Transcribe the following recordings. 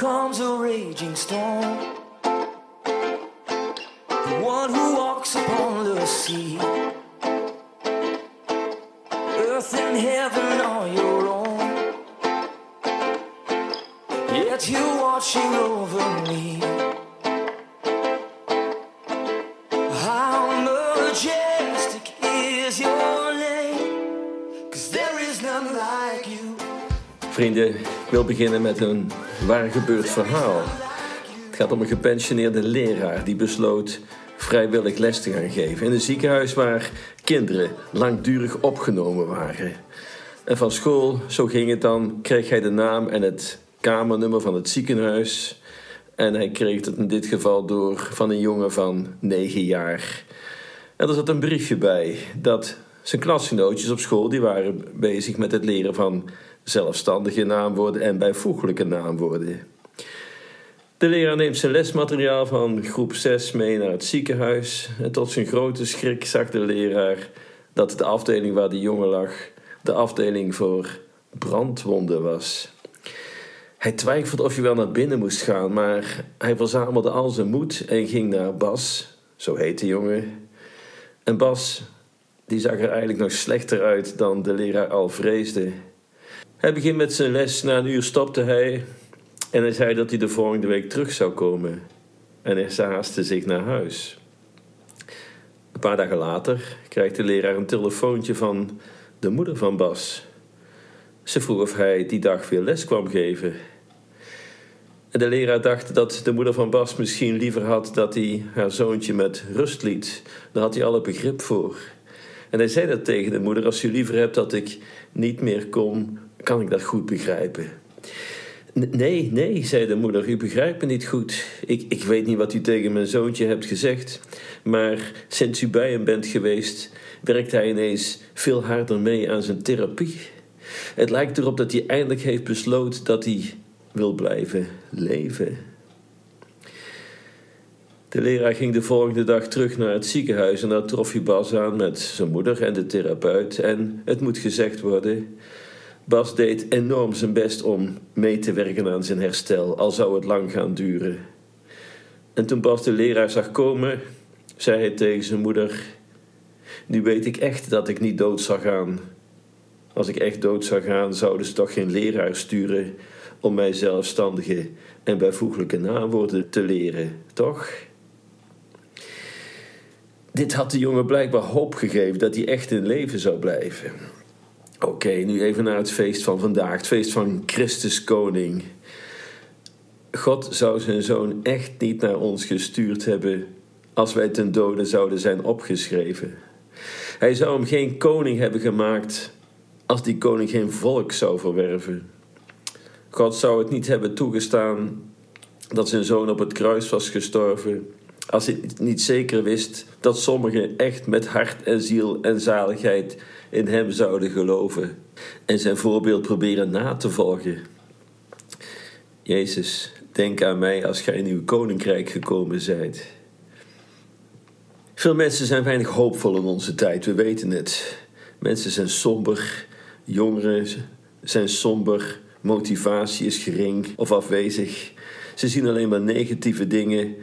comes a raging storm. The one who walks upon the sea. Earth and heaven are your own. Yet you're watching over me. How majestic is your name? Cause there is none like you. Vrienden, wil beginnen met een waar gebeurd verhaal. Het gaat om een gepensioneerde leraar die besloot vrijwillig les te gaan geven in een ziekenhuis waar kinderen langdurig opgenomen waren. En van school, zo ging het dan, kreeg hij de naam en het kamernummer van het ziekenhuis. En hij kreeg het in dit geval door van een jongen van 9 jaar. En er zat een briefje bij dat zijn klasgenootjes op school die waren bezig met het leren van zelfstandige naamwoorden en bijvoeglijke naamwoorden. De leraar neemt zijn lesmateriaal van groep 6 mee naar het ziekenhuis. En tot zijn grote schrik zag de leraar dat de afdeling waar de jongen lag de afdeling voor brandwonden was. Hij twijfelde of hij wel naar binnen moest gaan, maar hij verzamelde al zijn moed en ging naar Bas, zo heet de jongen. En Bas, die zag er eigenlijk nog slechter uit dan de leraar al vreesde. Hij begint met zijn les, na een uur stopte hij en hij zei dat hij de volgende week terug zou komen. En hij haastte zich naar huis. Een paar dagen later krijgt de leraar een telefoontje van de moeder van Bas. Ze vroeg of hij die dag weer les kwam geven. En de leraar dacht dat de moeder van Bas misschien liever had dat hij haar zoontje met rust liet. Daar had hij alle begrip voor. En hij zei dat tegen de moeder: Als u liever hebt dat ik niet meer kom, kan ik dat goed begrijpen. Nee, nee, zei de moeder, u begrijpt me niet goed. Ik, ik weet niet wat u tegen mijn zoontje hebt gezegd, maar sinds u bij hem bent geweest, werkt hij ineens veel harder mee aan zijn therapie. Het lijkt erop dat hij eindelijk heeft besloten dat hij wil blijven leven. De leraar ging de volgende dag terug naar het ziekenhuis en daar trof hij Bas aan met zijn moeder en de therapeut. En het moet gezegd worden, Bas deed enorm zijn best om mee te werken aan zijn herstel, al zou het lang gaan duren. En toen Bas de leraar zag komen, zei hij tegen zijn moeder: Nu weet ik echt dat ik niet dood zou gaan. Als ik echt dood zou gaan, zouden ze toch geen leraar sturen om mij zelfstandige en bijvoeglijke naamwoorden te leren, toch? Dit had de jongen blijkbaar hoop gegeven dat hij echt in leven zou blijven. Oké, nu even naar het feest van vandaag, het feest van Christus Koning. God zou zijn zoon echt niet naar ons gestuurd hebben als wij ten dode zouden zijn opgeschreven. Hij zou hem geen koning hebben gemaakt als die koning geen volk zou verwerven. God zou het niet hebben toegestaan dat zijn zoon op het kruis was gestorven als hij niet zeker wist dat sommigen echt met hart en ziel en zaligheid in hem zouden geloven en zijn voorbeeld proberen na te volgen. Jezus, denk aan mij als gij in uw koninkrijk gekomen zijt. Veel mensen zijn weinig hoopvol in onze tijd, we weten het. Mensen zijn somber, jongeren zijn somber, motivatie is gering of afwezig. Ze zien alleen maar negatieve dingen,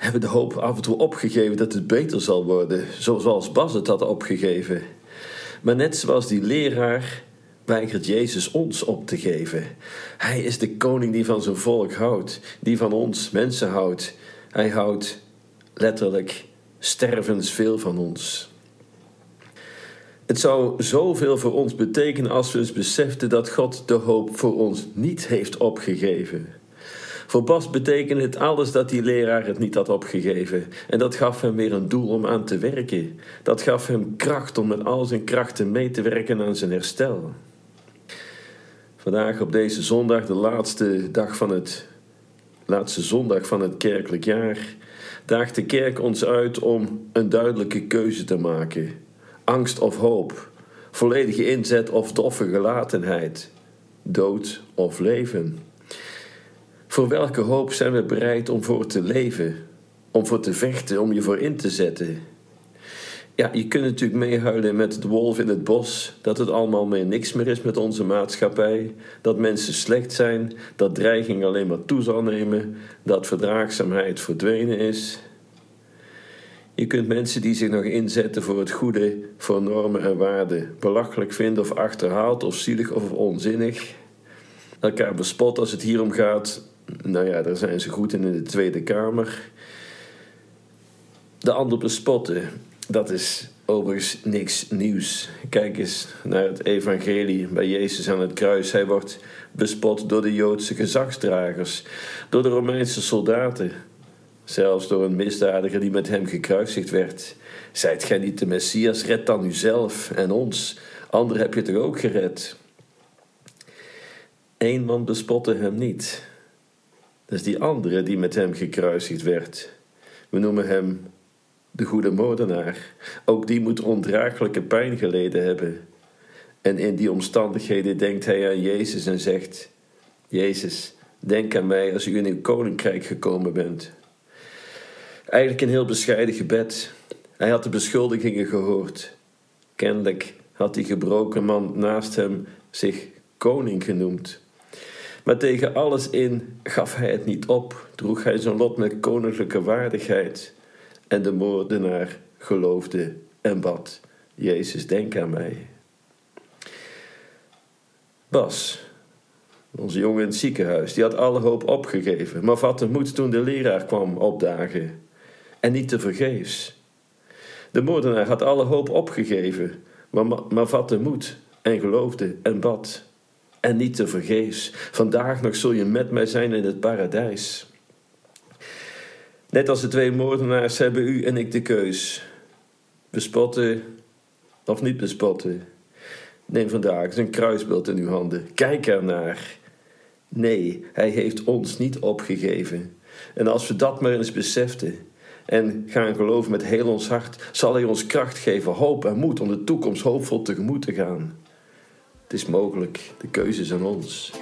hebben de hoop af en toe opgegeven dat het beter zal worden, zoals Bas het had opgegeven. Maar net zoals die leraar weigert Jezus ons op te geven. Hij is de koning die van zijn volk houdt, die van ons mensen houdt. Hij houdt letterlijk stervensveel van ons. Het zou zoveel voor ons betekenen als we eens beseften dat God de hoop voor ons niet heeft opgegeven. Voor Bas betekende het alles dat die leraar het niet had opgegeven. En dat gaf hem weer een doel om aan te werken. Dat gaf hem kracht om met al zijn krachten mee te werken aan zijn herstel. Vandaag op deze zondag, de laatste dag van het laatste zondag van het kerkelijk jaar, daagt de kerk ons uit om een duidelijke keuze te maken. Angst of hoop, volledige inzet of doffe gelatenheid, dood of leven. Voor welke hoop zijn we bereid om voor te leven, om voor te vechten, om je voor in te zetten? Ja, je kunt natuurlijk meehuilen met de wolf in het bos. Dat het allemaal meer niks meer is met onze maatschappij. Dat mensen slecht zijn. Dat dreiging alleen maar toe zal nemen. Dat verdraagzaamheid verdwenen is. Je kunt mensen die zich nog inzetten voor het goede, voor normen en waarden, belachelijk vinden of achterhaald of zielig of onzinnig. Elkaar bespot als het hier om gaat. Nou ja, daar zijn ze goed in in de Tweede Kamer. De ander bespotten, dat is overigens niks nieuws. Kijk eens naar het evangelie bij Jezus aan het kruis. Hij wordt bespot door de Joodse gezagsdragers, door de Romeinse soldaten, zelfs door een misdadiger die met hem gekruisigd werd. Zijt gij niet de Messias, red dan uzelf en ons. Anderen heb je toch ook gered? Eén man bespotte hem niet. Dat is die andere die met hem gekruisigd werd. We noemen hem de goede moordenaar. Ook die moet ondraaglijke pijn geleden hebben. En in die omstandigheden denkt hij aan Jezus en zegt: Jezus, denk aan mij als u in uw koninkrijk gekomen bent. Eigenlijk een heel bescheiden gebed. Hij had de beschuldigingen gehoord. Kennelijk had die gebroken man naast hem zich koning genoemd. Maar tegen alles in gaf hij het niet op, droeg hij zijn lot met koninklijke waardigheid. En de moordenaar geloofde en bad: Jezus, denk aan mij. Bas, onze jongen in het ziekenhuis, die had alle hoop opgegeven, maar vatte moed toen de leraar kwam opdagen. En niet te vergeefs. De moordenaar had alle hoop opgegeven, maar, maar vatte moed en geloofde en bad. En niet te vergeefs. Vandaag nog zul je met mij zijn in het paradijs. Net als de twee moordenaars hebben u en ik de keus. Bespotten of niet bespotten. Neem vandaag zijn kruisbeeld in uw handen. Kijk ernaar. Nee, hij heeft ons niet opgegeven. En als we dat maar eens beseften en gaan geloven met heel ons hart, zal hij ons kracht geven, hoop en moed om de toekomst hoopvol tegemoet te gaan. Het is mogelijk, de keuze is aan ons.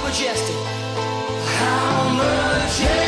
Majestic. How majestic